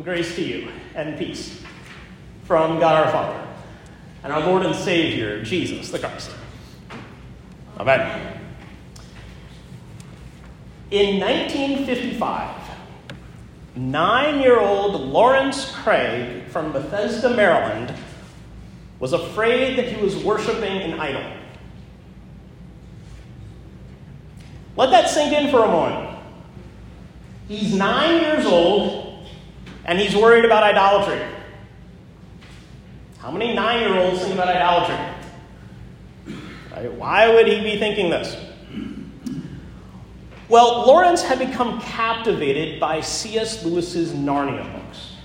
Grace to you and peace from God our Father and our Lord and Savior, Jesus the Christ. Amen. In 1955, nine year old Lawrence Craig from Bethesda, Maryland, was afraid that he was worshiping an idol. Let that sink in for a moment. He's nine years old and he's worried about idolatry. How many nine year olds think about idolatry? Why would he be thinking this? Well, Lawrence had become captivated by C.S. Lewis's Narnia books.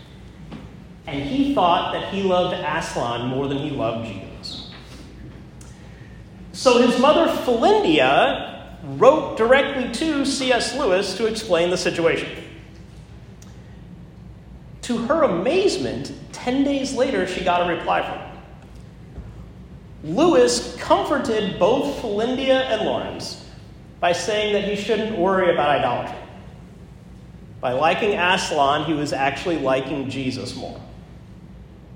And he thought that he loved Aslan more than he loved Jesus. So his mother, Philindia, wrote directly to C.S. Lewis to explain the situation. To her amazement, 10 days later, she got a reply from him. Lewis comforted both Philindia and Lawrence by saying that he shouldn't worry about idolatry. By liking Aslan, he was actually liking Jesus more,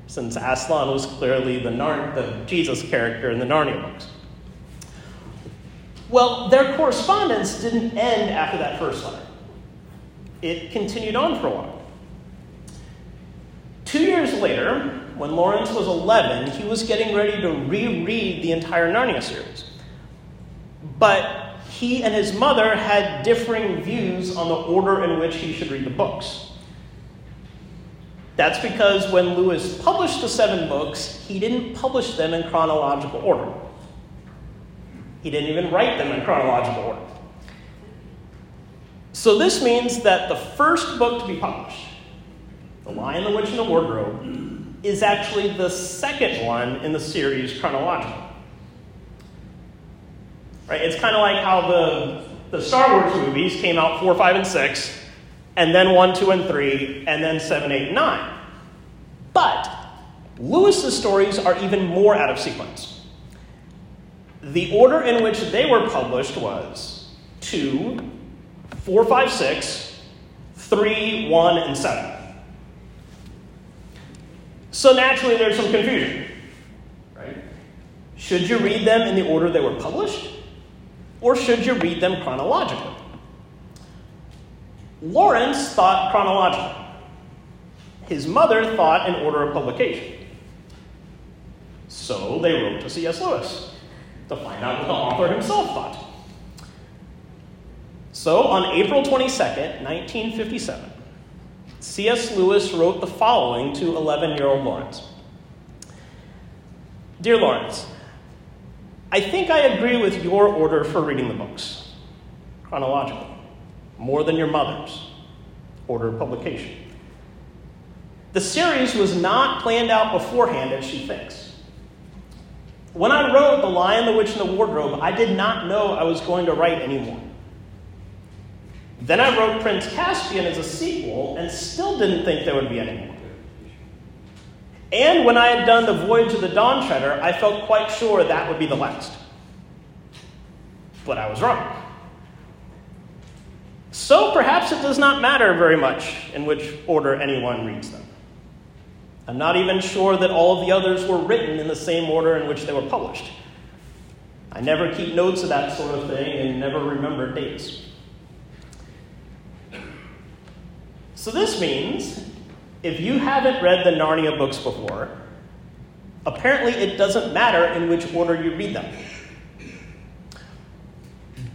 since Aslan was clearly the, the Jesus character in the Narnia books. Well, their correspondence didn't end after that first letter. It continued on for a while. Two years later, when Lawrence was 11, he was getting ready to reread the entire Narnia series. But he and his mother had differing views on the order in which he should read the books. That's because when Lewis published the seven books, he didn't publish them in chronological order. He didn't even write them in chronological order. So this means that the first book to be published, The Lion, the Witch, and the Wardrobe, is actually the second one in the series chronologically. Right? It's kind of like how the, the Star Wars movies came out 4, 5, and 6, and then 1, 2, and 3, and then 7, 8, and 9. But Lewis's stories are even more out of sequence. The order in which they were published was 2, 4, 5, 6, 3, 1, and 7. So naturally, there's some confusion. Right? Should you read them in the order they were published? or should you read them chronologically? Lawrence thought chronologically. His mother thought in order of publication. So they wrote to C.S. Lewis to find out what the author himself thought. So on April 22nd, 1957, C.S. Lewis wrote the following to 11 year old Lawrence Dear Lawrence, I think I agree with your order for reading the books, chronological, more than your mother's order of publication. The series was not planned out beforehand as she thinks. When I wrote The Lion, the Witch, and the Wardrobe, I did not know I was going to write anymore. Then I wrote Prince Caspian as a sequel and still didn't think there would be any more. And when I had done the voyage of the Dawn Treader, I felt quite sure that would be the last. But I was wrong. So perhaps it does not matter very much in which order anyone reads them. I'm not even sure that all of the others were written in the same order in which they were published. I never keep notes of that sort of thing and never remember dates. So this means if you haven't read the Narnia books before, apparently it doesn't matter in which order you read them.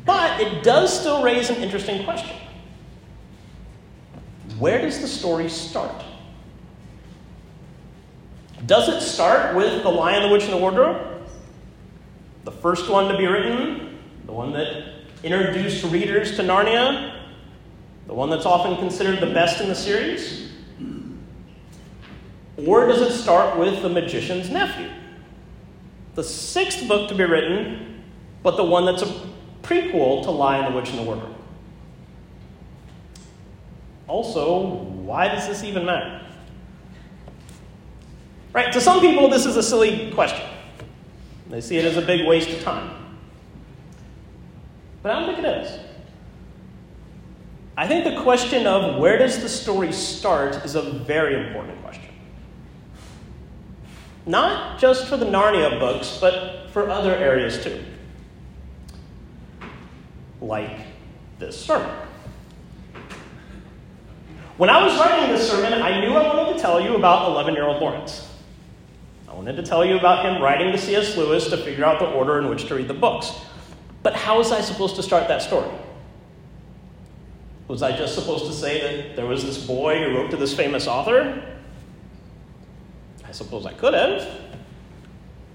But it does still raise an interesting question. Where does the story start? Does it start with The Lion, the Witch, and the Wardrobe? The first one to be written, the one that introduced readers to Narnia, the one that's often considered the best in the series? Or does it start with the magician's nephew? The sixth book to be written, but the one that's a prequel to Lion, the Witch, and the Wardrobe. Also, why does this even matter? Right, to some people, this is a silly question. They see it as a big waste of time. But I don't think it is. I think the question of where does the story start is a very important question. Not just for the Narnia books, but for other areas too. Like this sermon. When I was writing this sermon, I knew I wanted to tell you about 11 year old Lawrence. I wanted to tell you about him writing to C.S. Lewis to figure out the order in which to read the books. But how was I supposed to start that story? Was I just supposed to say that there was this boy who wrote to this famous author? I suppose I could have.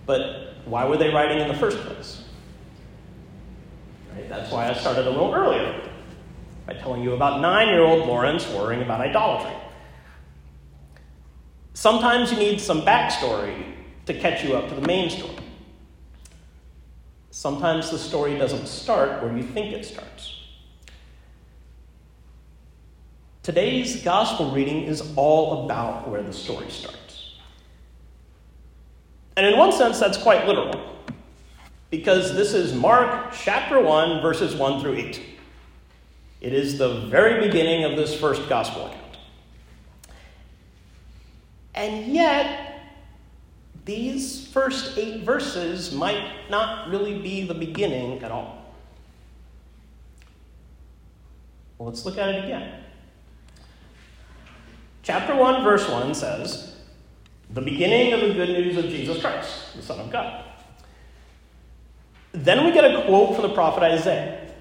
But why were they writing in the first place? Right? That's why I started a little earlier by telling you about nine year old Lawrence worrying about idolatry. Sometimes you need some backstory to catch you up to the main story. Sometimes the story doesn't start where you think it starts. Today's gospel reading is all about where the story starts. And in one sense, that's quite literal, because this is Mark chapter 1, verses 1 through 8. It is the very beginning of this first gospel account. And yet, these first eight verses might not really be the beginning at all. Well, let's look at it again. Chapter 1, verse 1 says, The beginning of the good news of Jesus Christ, the Son of God. Then we get a quote from the prophet Isaiah,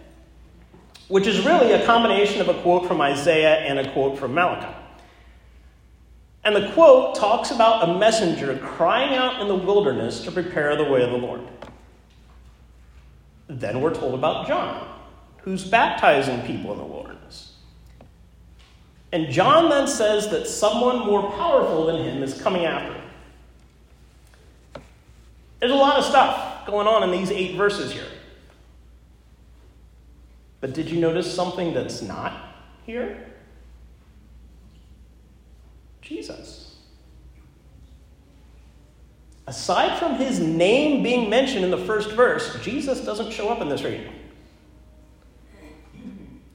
which is really a combination of a quote from Isaiah and a quote from Malachi. And the quote talks about a messenger crying out in the wilderness to prepare the way of the Lord. Then we're told about John, who's baptizing people in the wilderness. And John then says that someone more powerful than him is coming after him. There's a lot of stuff going on in these eight verses here. But did you notice something that's not here? Jesus. Aside from his name being mentioned in the first verse, Jesus doesn't show up in this reading.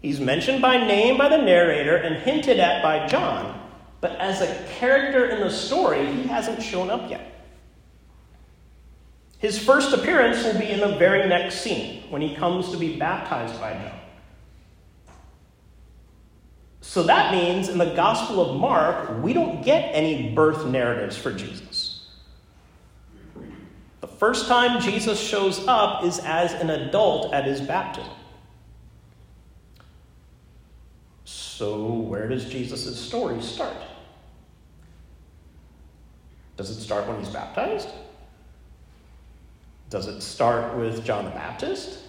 He's mentioned by name by the narrator and hinted at by John, but as a character in the story, he hasn't shown up yet. His first appearance will be in the very next scene when he comes to be baptized by John. So that means in the Gospel of Mark, we don't get any birth narratives for Jesus. The first time Jesus shows up is as an adult at his baptism. So, where does Jesus' story start? Does it start when he's baptized? Does it start with John the Baptist?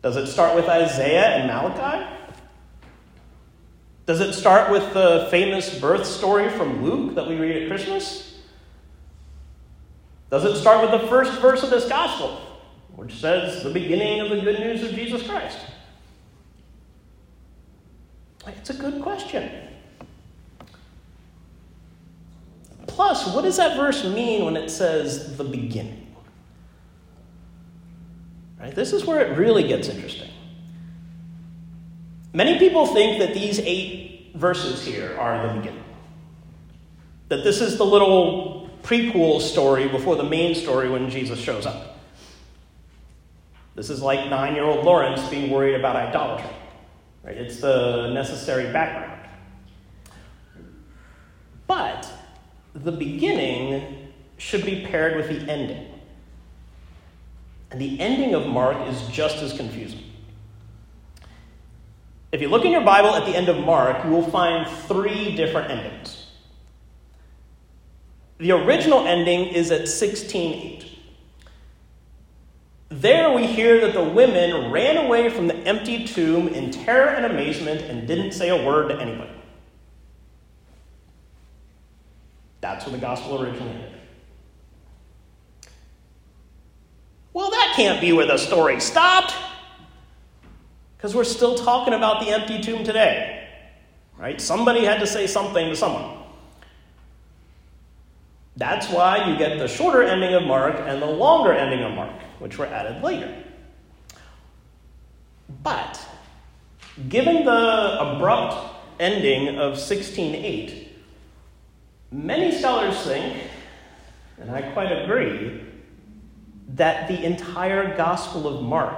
Does it start with Isaiah and Malachi? Does it start with the famous birth story from Luke that we read at Christmas? Does it start with the first verse of this gospel, which says the beginning of the good news of Jesus Christ? It's a good question. Plus, what does that verse mean when it says the beginning? Right? This is where it really gets interesting. Many people think that these eight verses here are the beginning. That this is the little prequel story before the main story when Jesus shows up. This is like nine year old Lawrence being worried about idolatry. Right? It's the necessary background. But the beginning should be paired with the ending. And the ending of Mark is just as confusing. If you look in your Bible at the end of Mark, you will find three different endings. The original ending is at 16:8. There we hear that the women ran away from the empty tomb in terror and amazement and didn't say a word to anybody. That's where the gospel originally ended. Well, that can't be where the story stopped. Because we're still talking about the empty tomb today. Right? Somebody had to say something to someone. That's why you get the shorter ending of Mark and the longer ending of Mark, which were added later. But Given the abrupt ending of 16:8, many scholars think, and I quite agree, that the entire Gospel of Mark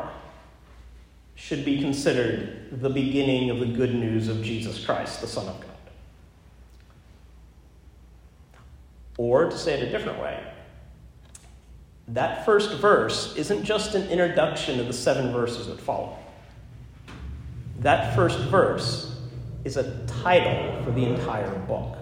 should be considered the beginning of the good news of Jesus Christ, the Son of God. Or, to say it a different way, that first verse isn't just an introduction to the seven verses that follow. That first verse is a title for the entire book.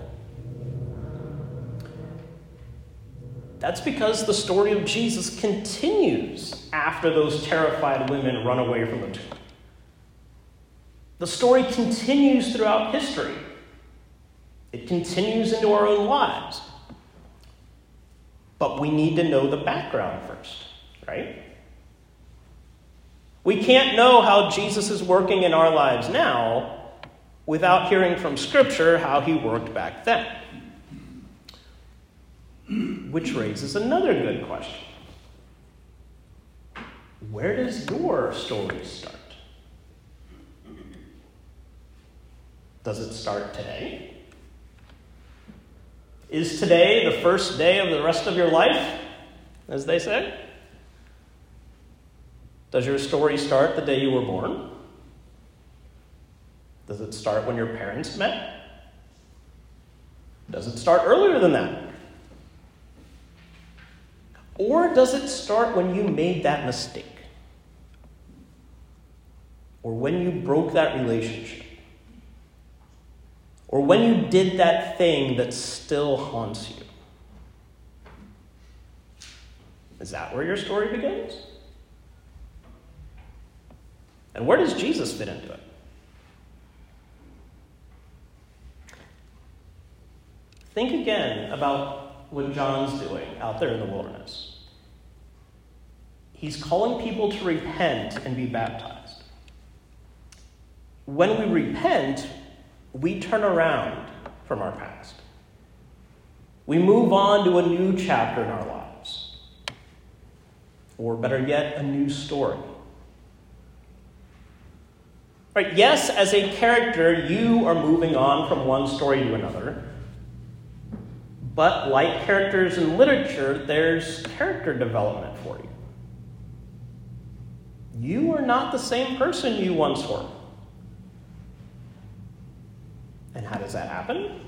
That's because the story of Jesus continues after those terrified women run away from the tomb. The story continues throughout history. It continues into our own lives. But we need to know the background first, right? We can't know how Jesus is working in our lives now without hearing from Scripture how he worked back then. Which raises another good question Where does your story start? Does it start today? Is today the first day of the rest of your life, as they say? Does your story start the day you were born? Does it start when your parents met? Does it start earlier than that? Or does it start when you made that mistake? Or when you broke that relationship? Or when you did that thing that still haunts you? Is that where your story begins? And where does Jesus fit into it? Think again about what John's doing out there in the wilderness. He's calling people to repent and be baptized. When we repent, we turn around from our past. We move on to a new chapter in our lives. Or better yet, a new story. Right? Yes, as a character, you are moving on from one story to another. But like characters in literature, there's character development for you. You are not the same person you once were. And how does that happen?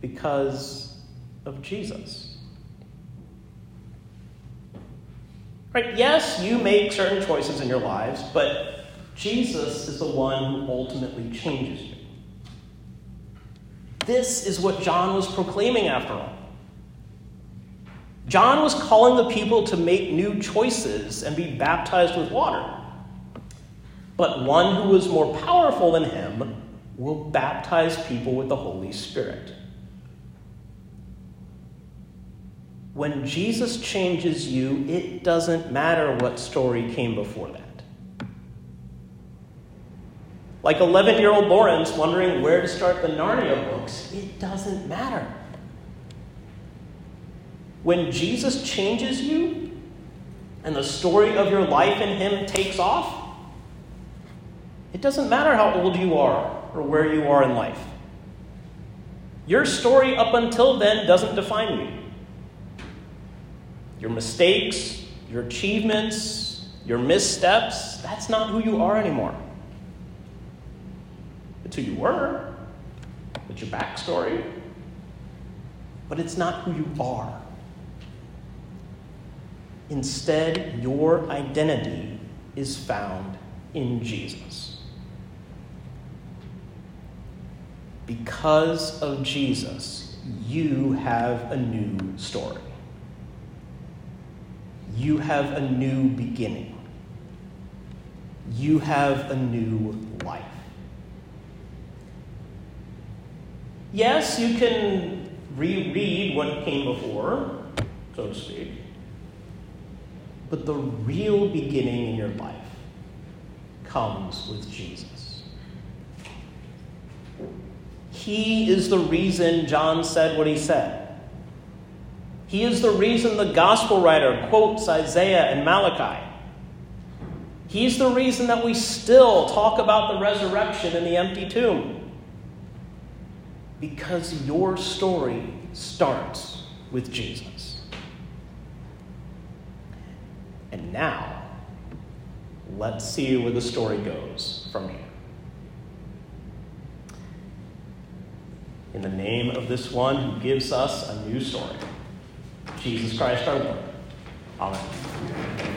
Because of Jesus. Right? Yes, you make certain choices in your lives, but Jesus is the one who ultimately changes you. This is what John was proclaiming after all. John was calling the people to make new choices and be baptized with water. But one who is more powerful than him will baptize people with the Holy Spirit. When Jesus changes you, it doesn't matter what story came before that. Like 11 year old Lawrence wondering where to start the Narnia books, it doesn't matter. When Jesus changes you and the story of your life in Him takes off, it doesn't matter how old you are or where you are in life. Your story up until then doesn't define you. Your mistakes, your achievements, your missteps, that's not who you are anymore. It's who you were, it's your backstory, but it's not who you are. Instead, your identity is found in Jesus. Because of Jesus, you have a new story. You have a new beginning. You have a new life. Yes, you can reread what came before, so to speak, but the real beginning in your life comes with Jesus. He is the reason John said what he said. He is the reason the gospel writer quotes Isaiah and Malachi. He's the reason that we still talk about the resurrection and the empty tomb. Because your story starts with Jesus. And now, let's see where the story goes from here. In the name of this one who gives us a new story, Jesus Christ our Lord. Amen.